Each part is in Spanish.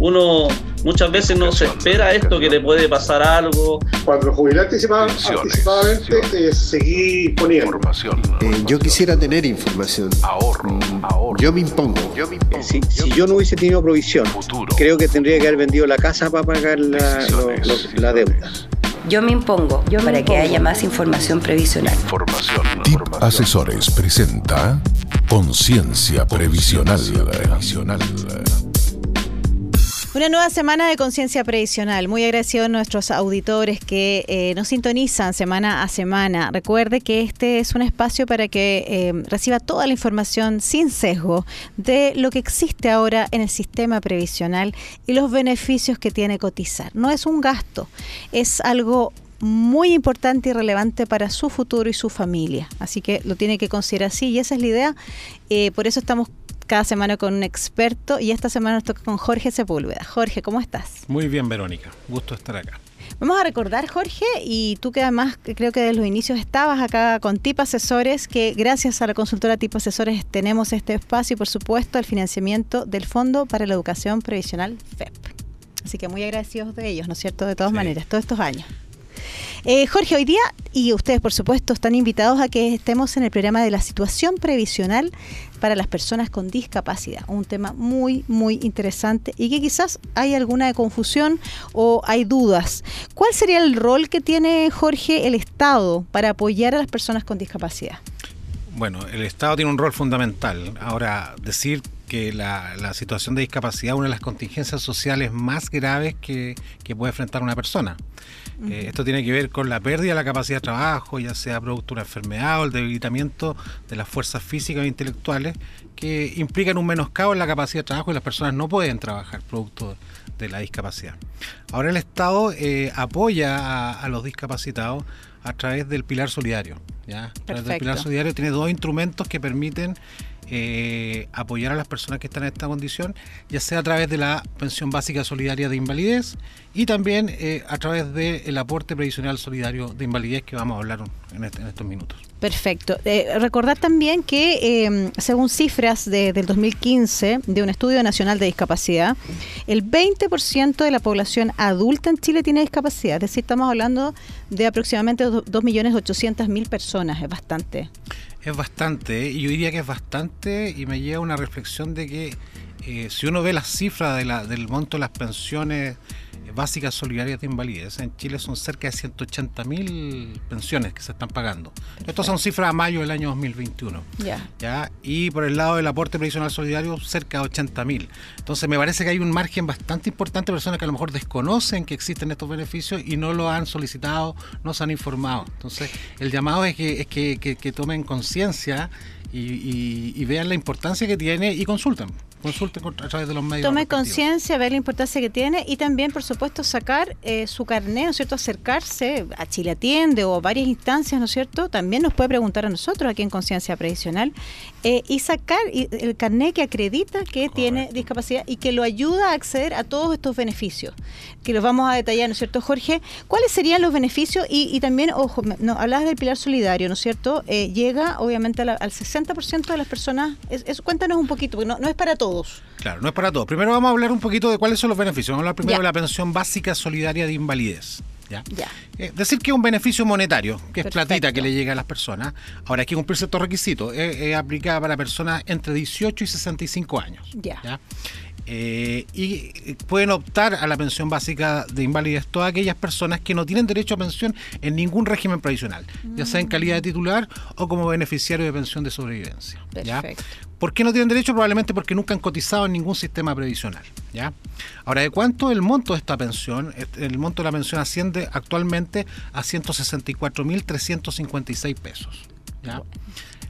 uno muchas veces no se espera esto, que le puede pasar algo. Cuando jubilé anticipadamente, eh, seguí poniendo. Eh, yo quisiera tener información. Ahorro, mm, ahorro. Yo me impongo. Yo me impongo. Si, yo no hubiese tenido provisión, creo que tendría que haber vendido la casa para pagar la, la deuda. Yo me impongo para que haya más información previsional. Formación. TIP Asesores presenta Conciencia Previsional. previsional. Una nueva semana de conciencia previsional. Muy agradecido a nuestros auditores que eh, nos sintonizan semana a semana. Recuerde que este es un espacio para que eh, reciba toda la información sin sesgo de lo que existe ahora en el sistema previsional y los beneficios que tiene cotizar. No es un gasto, es algo muy importante y relevante para su futuro y su familia. Así que lo tiene que considerar así y esa es la idea. Eh, por eso estamos cada semana con un experto y esta semana nos toca con Jorge Sepúlveda. Jorge, ¿cómo estás? Muy bien, Verónica. Gusto estar acá. Vamos a recordar, Jorge, y tú que además creo que desde los inicios estabas acá con TIP Asesores, que gracias a la consultora TIP Asesores tenemos este espacio y por supuesto el financiamiento del Fondo para la Educación Previsional FEP. Así que muy agradecidos de ellos, ¿no es cierto? De todas maneras, todos estos años. Eh, Jorge, hoy día, y ustedes por supuesto están invitados a que estemos en el programa de la situación previsional para las personas con discapacidad, un tema muy, muy interesante y que quizás hay alguna confusión o hay dudas. ¿Cuál sería el rol que tiene Jorge el Estado para apoyar a las personas con discapacidad? Bueno, el Estado tiene un rol fundamental. Ahora, decir que la, situación de discapacidad es una de las contingencias sociales más graves que, que puede enfrentar una persona. Eh, esto tiene que ver con la pérdida de la capacidad de trabajo, ya sea producto de una enfermedad o el debilitamiento de las fuerzas físicas e intelectuales que implican un menoscabo en la capacidad de trabajo y las personas no pueden trabajar producto de la discapacidad. Ahora el Estado eh, apoya a, los discapacitados a través del pilar solidario. ¿ya? A través del pilar solidario tiene dos instrumentos que permiten eh, apoyar a las personas que están en esta condición, ya sea a través de la pensión básica solidaria de invalidez y también eh, a través del aporte previsional solidario de invalidez que vamos a hablar en, este, estos minutos. Perfecto. Eh, recordar también que em, según cifras de, del 2015 de un estudio nacional de discapacidad, el 20% de la población adulta en Chile tiene discapacidad. Es decir, estamos hablando de aproximadamente 2.800.000 personas. Es bastante. Es bastante, y yo diría que es bastante, y me lleva a una reflexión de que eh, si uno ve las cifras de la, del monto de las pensiones básicas solidarias de invalidez. En Chile son cerca de 180 mil pensiones que se están pagando. Estas son cifras a mayo del año 2021. Ya. Y por el lado del aporte previsional solidario, cerca de 80 mil. Entonces me parece que hay un margen bastante importante de personas que a lo mejor desconocen que existen estos beneficios y no lo han solicitado, no se han informado. Entonces el llamado es que, es que, que, tomen conciencia y, y vean la importancia que tiene y consulten. Consulte a través de los medios. Tome conciencia, ver la importancia que tiene y también, por supuesto, sacar eh, su carnet, ¿no es cierto? Acercarse a Chile Atiende o a varias instancias, ¿no es cierto? También nos puede preguntar a nosotros aquí en Conciencia Previsional eh, y sacar el carnet que acredita que tiene discapacidad y que lo ayuda a acceder a todos estos beneficios, que los vamos a detallar, ¿no es cierto, Jorge? ¿Cuáles serían los beneficios? Y, también, ojo, no, hablabas del pilar solidario, ¿no es cierto? Eh, llega, obviamente, al 60% de las personas. Es, cuéntanos un poquito, porque no, no es para todos Claro, no es para todos. Primero vamos a hablar un poquito de cuáles son los beneficios. Vamos a hablar primero de la pensión básica solidaria de invalidez. ¿ya? Eh, decir que es un beneficio monetario, que es platita que le llega a las personas. Ahora hay que cumplir ciertos requisitos. Es, aplicada para personas entre 18 y 65 años. ¿ya? Eh, y pueden optar a la pensión básica de invalidez todas aquellas personas que no tienen derecho a pensión en ningún régimen previsional, ya sea en calidad de titular o como beneficiario de pensión de sobrevivencia. ¿ya? ¿Por qué no tienen derecho? Probablemente porque nunca han cotizado en ningún sistema previsional. ¿ya? Ahora, ¿de cuánto es el monto de esta pensión? El monto de la pensión asciende actualmente a 164.356 pesos. ¿ya?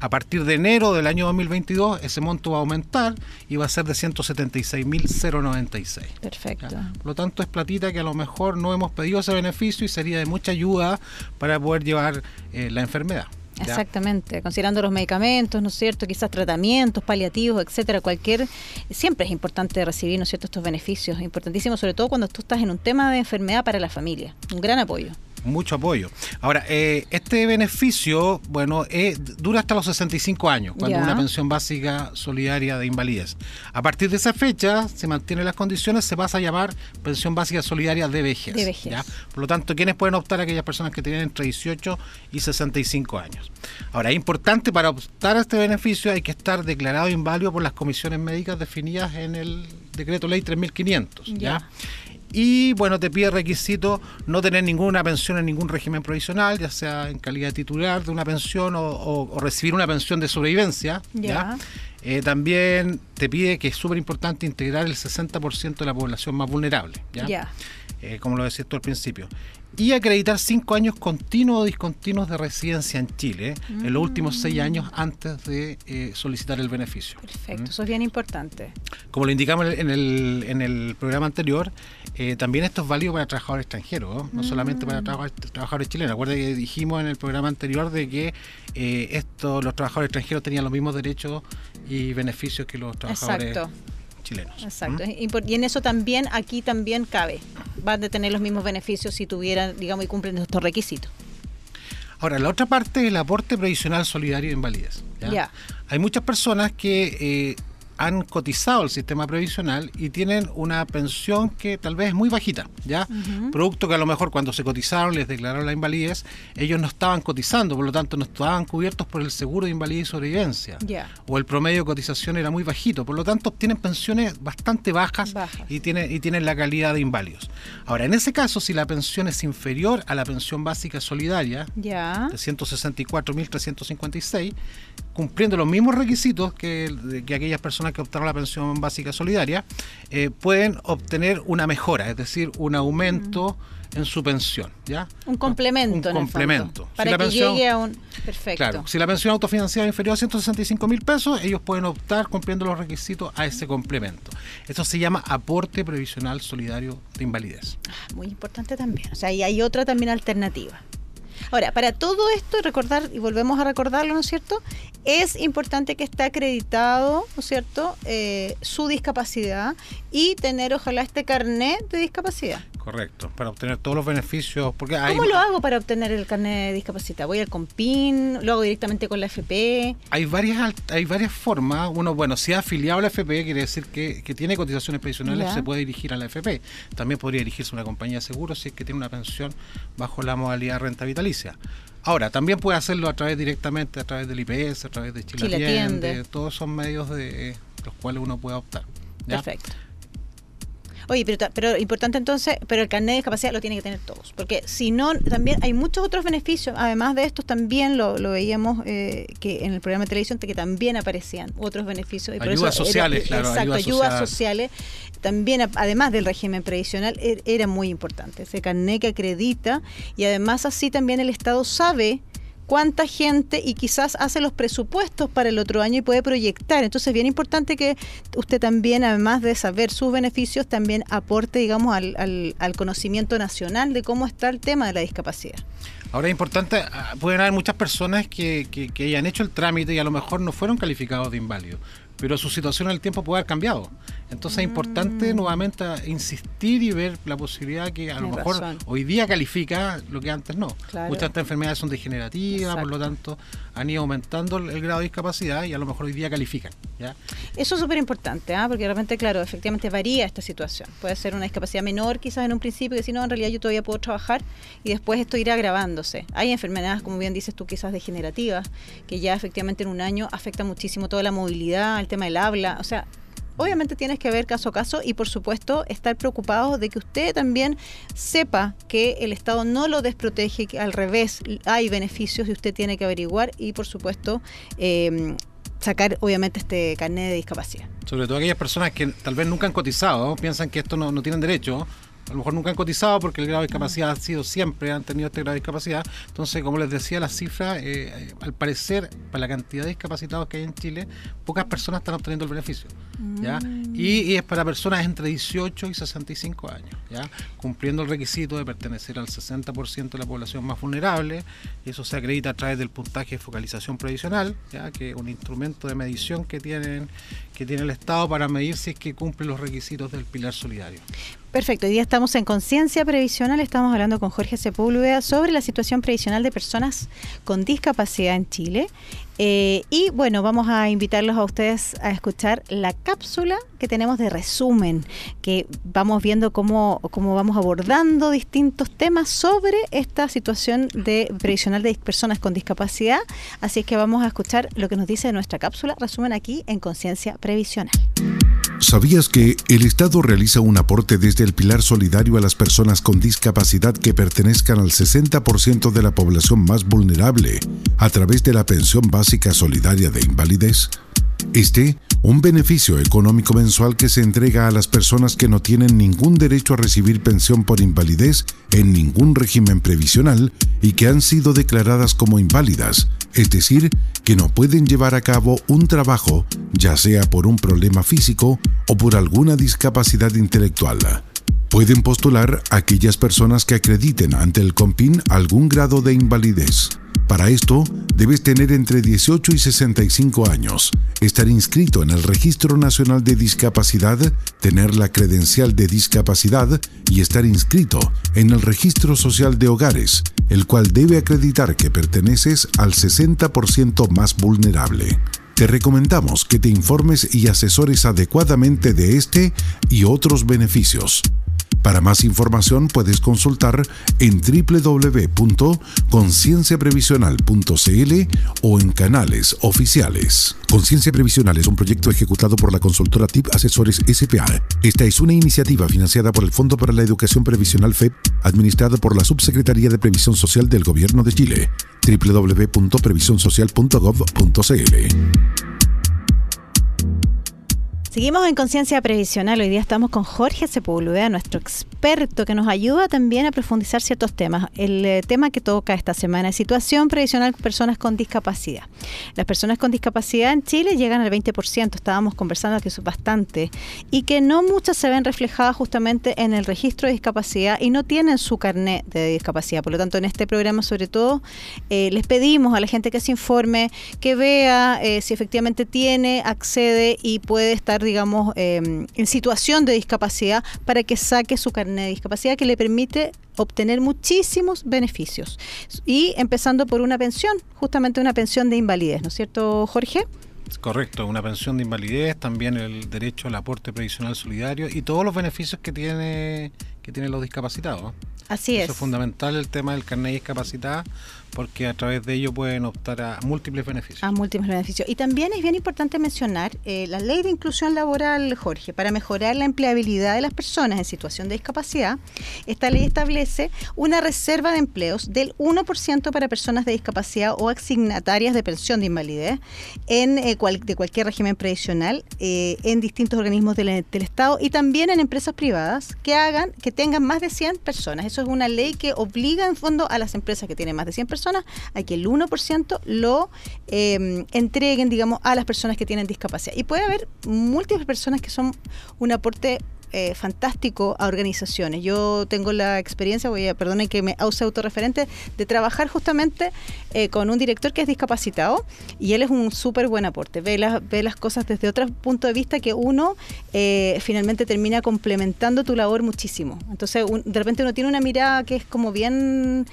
A partir de enero del año 2022, ese monto va a aumentar y va a ser de 176.096. Perfecto. Por lo tanto, es platita que a lo mejor no hemos pedido ese beneficio y sería de mucha ayuda para poder llevar eh, la enfermedad. Exactamente, considerando los medicamentos, ¿no es cierto? Quizás tratamientos, paliativos, etcétera, cualquier. Siempre es importante recibir, ¿no es cierto?, estos beneficios. Importantísimo, sobre todo cuando tú estás en un tema de enfermedad para la familia. Un gran apoyo. Mucho apoyo. Ahora, eh, este beneficio, bueno, eh, dura hasta los 65 años, cuando una pensión básica solidaria de invalidez. A partir de esa fecha, se mantienen las condiciones, se pasa a llamar pensión básica solidaria de vejez. Por lo tanto, ¿quiénes pueden optar? Aquellas personas que tienen entre 18 y 65 años. Ahora, es importante para optar a este beneficio hay que estar declarado inválido por las comisiones médicas definidas en el decreto ley 3500. ¿ya? Y bueno, te pide requisito no tener ninguna pensión en ningún régimen provisional, ya sea en calidad de titular de una pensión o, recibir una pensión de sobrevivencia. ¿ya? Eh, también te pide que es súper importante integrar el 60% de la población más vulnerable. ¿ya? Eh, como lo decías tú al principio y acreditar cinco años continuos o discontinuos de residencia en Chile en los últimos seis años antes de eh, solicitar el beneficio. Perfecto, eso es bien importante. Como lo indicamos en el, en el programa anterior, eh, también esto es válido para trabajadores extranjeros, no, solamente para mm. trabajadores, chilenos. Acuerda que dijimos en el programa anterior de que eh, esto, los trabajadores extranjeros tenían los mismos derechos y beneficios que los trabajadores Exacto chilenos. Exacto. Y en eso también, aquí también cabe. Van a tener los mismos beneficios si tuvieran, digamos, y cumplen estos requisitos. Ahora, la otra parte es el aporte previsional solidario de invalidez. ¿ya? Hay muchas personas que eh, han cotizado el sistema previsional y tienen una pensión que tal vez es muy bajita, ¿ya? Producto que a lo mejor cuando se cotizaron, les declararon la invalidez, ellos no estaban cotizando, por lo tanto no estaban cubiertos por el seguro de invalidez y sobrevivencia. O el promedio de cotización era muy bajito, por lo tanto obtienen pensiones bastante bajas, Y, tienen, y tienen la calidad de inválidos. Ahora, en ese caso, si la pensión es inferior a la pensión básica solidaria, ya. de 164.356, cumpliendo los mismos requisitos que, que aquellas personas que optaron la pensión básica solidaria, eh, pueden obtener una mejora, es decir, un aumento en su pensión, ¿ya? Un complemento. Un complemento. para que llegue a un... Perfecto. Claro, si la pensión autofinanciada es inferior a 165 mil pesos, ellos pueden optar cumpliendo los requisitos a ese complemento. Esto se llama aporte previsional solidario de invalidez. Ah, muy importante también. O sea, y hay otra también alternativa. Ahora, para todo esto, recordar, y volvemos a recordarlo, ¿no es cierto? Es importante que esté acreditado, ¿no es cierto?, eh, su discapacidad y tener, ojalá, este carnet de discapacidad. Correcto, para obtener todos los beneficios. Porque ¿Cómo lo hago para obtener el carnet de discapacidad? ¿Voy al COMPIN? ¿Lo hago directamente con la FP? Hay varias hay varias formas. Uno, bueno, si ha afiliado a la FP, quiere decir que, tiene cotizaciones previsionales, se puede dirigir a la FP. También podría dirigirse a una compañía de seguros si es que tiene una pensión bajo la modalidad renta vitalicia. Ahora, también puede hacerlo a través directamente, a través del IPS, a través de Chile, Chile Todos son medios de los cuales uno puede optar. Perfecto. Oye, pero, pero importante entonces, pero el carnet de discapacidad lo tienen que tener todos, porque si no, también hay muchos otros beneficios, además de estos también lo, veíamos eh, que en el programa de televisión que también aparecían otros beneficios. ayudas sociales, claro. Exacto, ayudas, sociales, también además del régimen previsional, er, era muy importante, ese carnet que acredita y además así también el Estado sabe cuánta gente y quizás hace los presupuestos para el otro año y puede proyectar. Entonces es bien importante que usted también, además de saber sus beneficios, también aporte, digamos, al, al, conocimiento nacional de cómo está el tema de la discapacidad. Ahora es importante, ah, pueden haber muchas personas que, que, que hayan hecho el trámite y a lo mejor no fueron calificados de inválido pero su situación en el tiempo puede haber cambiado. Entonces es importante mm. nuevamente insistir y ver la posibilidad que a lo mejor hoy día califica lo que antes no. Muchas de estas enfermedades son degenerativas, por lo tanto han ido aumentando el, grado de discapacidad y a lo mejor hoy día califican. ¿ya? Eso es súper importante, ¿ah? porque realmente, claro, efectivamente varía esta situación. Puede ser una discapacidad menor quizás en un principio, que si no, en realidad yo todavía puedo trabajar y después esto irá agravándose. Hay enfermedades, como bien dices tú, quizás degenerativas, que ya efectivamente en un año afectan muchísimo toda la movilidad, el tema del habla, o sea, obviamente tienes que ver caso a caso y por supuesto estar preocupado de que usted también sepa que el Estado no lo desprotege, que al revés hay beneficios y usted tiene que averiguar y por supuesto em, sacar obviamente este carnet de discapacidad. Sobre todo aquellas personas que tal vez nunca han cotizado, piensan que esto no, no tienen derecho a lo mejor nunca han cotizado porque el grado de discapacidad ha sido siempre, han tenido este grado de discapacidad. Entonces, como les decía, las cifras, eh, al parecer, para la cantidad de discapacitados que hay en Chile, pocas personas están obteniendo el beneficio. ¿ya? Mm. Y, es para personas entre 18 y 65 años, ¿ya? cumpliendo el requisito de pertenecer al 60% de la población más vulnerable. Y eso se acredita a través del puntaje de focalización previsional, ¿ya? que es un instrumento de medición que tienen que tiene el Estado para medir si es que cumple los requisitos del pilar solidario. Perfecto, hoy día estamos en Conciencia Previsional, estamos hablando con Jorge Sepúlveda sobre la situación previsional de personas con discapacidad en Chile. Eh, y bueno, vamos a invitarlos a ustedes a escuchar la cápsula que tenemos de resumen, que vamos viendo cómo, cómo vamos abordando distintos temas sobre esta situación de previsional de personas con discapacidad. Así es que vamos a escuchar lo que nos dice nuestra cápsula, resumen aquí en Conciencia Previsional. ¿Sabías que el Estado realiza un aporte desde el pilar solidario a las personas con discapacidad que pertenezcan al 60% de la población más vulnerable a través de la pensión básica solidaria de invalidez? Este, un beneficio económico mensual que se entrega a las personas que no tienen ningún derecho a recibir pensión por invalidez en ningún régimen previsional y que han sido declaradas como inválidas, es decir, que no pueden llevar a cabo un trabajo, ya sea por un problema físico o por alguna discapacidad intelectual. Pueden postular aquellas personas que acrediten ante el COMPIN algún grado de invalidez. Para esto, debes tener entre 18 y 65 años, estar inscrito en el Registro Nacional de Discapacidad, tener la credencial de discapacidad y estar inscrito en el Registro Social de Hogares, el cual debe acreditar que perteneces al 60% más vulnerable. Te recomendamos que te informes y asesores adecuadamente de este y otros beneficios. Para más información puedes consultar en www.concienciaprevisional.cl o en canales oficiales. Conciencia Previsional es un proyecto ejecutado por la consultora TIP Asesores SPA. Esta es una iniciativa financiada por el Fondo para la Educación Previsional FEP, administrada por la Subsecretaría de Previsión Social del Gobierno de Chile. www.previsionsocial.gov.cl Seguimos en Conciencia Previsional. Hoy día estamos con Jorge Sepúlveda, nuestro experto que nos ayuda también a profundizar ciertos temas. El eh, tema que toca esta semana es situación previsional con personas con discapacidad. Las personas con discapacidad en Chile llegan al 20%, estábamos conversando que es bastante, y que no muchas se ven reflejadas justamente en el registro de discapacidad y no tienen su carnet de discapacidad. Por lo tanto, en este programa sobre todo eh, les pedimos a la gente que se informe, que vea eh, si efectivamente tiene, accede y puede estar digamos, em, en situación de discapacidad para que saque su carnet de discapacidad que le permite obtener muchísimos beneficios. Y empezando por una pensión, justamente una pensión de invalidez, ¿no es cierto, Jorge? Correcto, una pensión de invalidez, también el derecho al aporte previsional solidario y todos los beneficios que tiene que tienen los discapacitados. Así es. Eso es fundamental el tema del carnet de discapacidad porque a través de ello pueden optar a múltiples beneficios. A múltiples beneficios. Y también es bien importante mencionar eh, la ley de inclusión laboral, Jorge, para mejorar la empleabilidad de las personas en situación de discapacidad. Esta ley establece una reserva de empleos del 1% para personas de discapacidad o asignatarias de pensión de invalidez en eh, de cualquier régimen previsional eh, en distintos organismos del, del Estado y también en empresas privadas que hagan que tengan más de 100 personas. Eso es una ley que obliga en fondo a las empresas que tienen más de 100 personas a que el 1% lo eh, entreguen, digamos, a las personas que tienen discapacidad. Y puede haber múltiples personas que son un aporte eh, fantástico a organizaciones. Yo tengo la experiencia, voy a, perdonen que me ause autorreferente, de trabajar justamente eh, con un director que es discapacitado y él es un súper buen aporte. Ve las, ve las cosas desde otro punto de vista que uno eh, finalmente termina complementando tu labor muchísimo. Entonces, de repente uno tiene una mirada que es como bien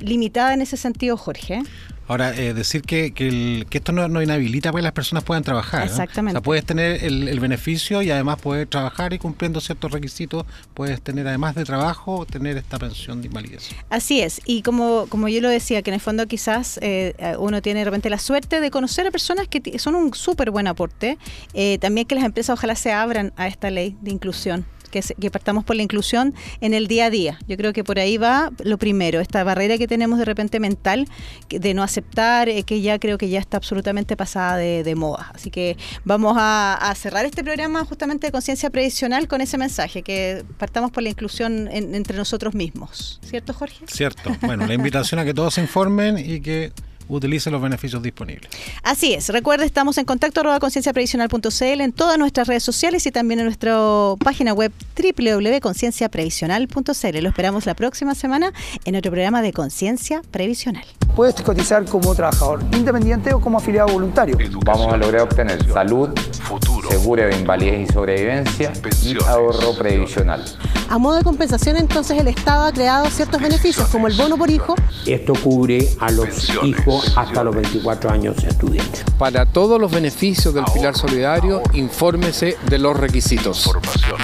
limitada en ese sentido, Jorge. Ahora, eh, decir que, que, esto no, inhabilita para que las personas puedan trabajar. Exactamente. O sea, puedes tener el, beneficio y además poder trabajar y cumpliendo ciertos requisitos, puedes tener además de trabajo, tener esta pensión de invalidez. Así es. Y como, como yo lo decía, que en el fondo quizás eh, uno tiene de repente la suerte de conocer a personas que son un súper buen aporte. Eh, también que las empresas ojalá se abran a esta ley de inclusión que, partamos por la inclusión en el día a día. Yo creo que por ahí va lo primero, esta barrera que tenemos de repente mental de no aceptar, eh, que ya creo que ya está absolutamente pasada de, moda. Así que vamos a, cerrar este programa justamente de conciencia previsional con ese mensaje, que partamos por la inclusión entre nosotros mismos. ¿Cierto, Jorge? Cierto. Bueno, la invitación a que todos se informen y que utilice los beneficios disponibles. Así es. Recuerda, estamos en contacto arroba concienciaprevisional.cl en todas nuestras redes sociales y también en nuestra página web www.concienciaprevisional.cl. Lo esperamos la próxima semana en otro programa de Conciencia Previsional. Puedes cotizar como trabajador independiente o como afiliado voluntario. Vamos a lograr obtener salud, futuro, seguro de invalidez y sobrevivencia y ahorro previsional. A modo de compensación, entonces, el Estado ha creado ciertos beneficios, como el bono por hijo. Esto cubre a los hijos hasta los 24 años estudiantes. Para todos los beneficios del Pilar Solidario, infórmese de los requisitos.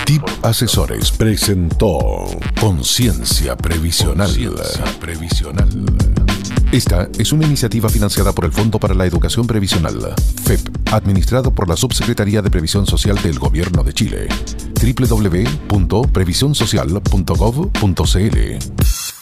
TIP Asesores presentó Conciencia Previsional. Previsional. Esta es una iniciativa financiada por el Fondo para la Educación Previsional, FEP, administrado por la Subsecretaría de Previsión Social del Gobierno de Chile. www.previsionsocial.gov.cl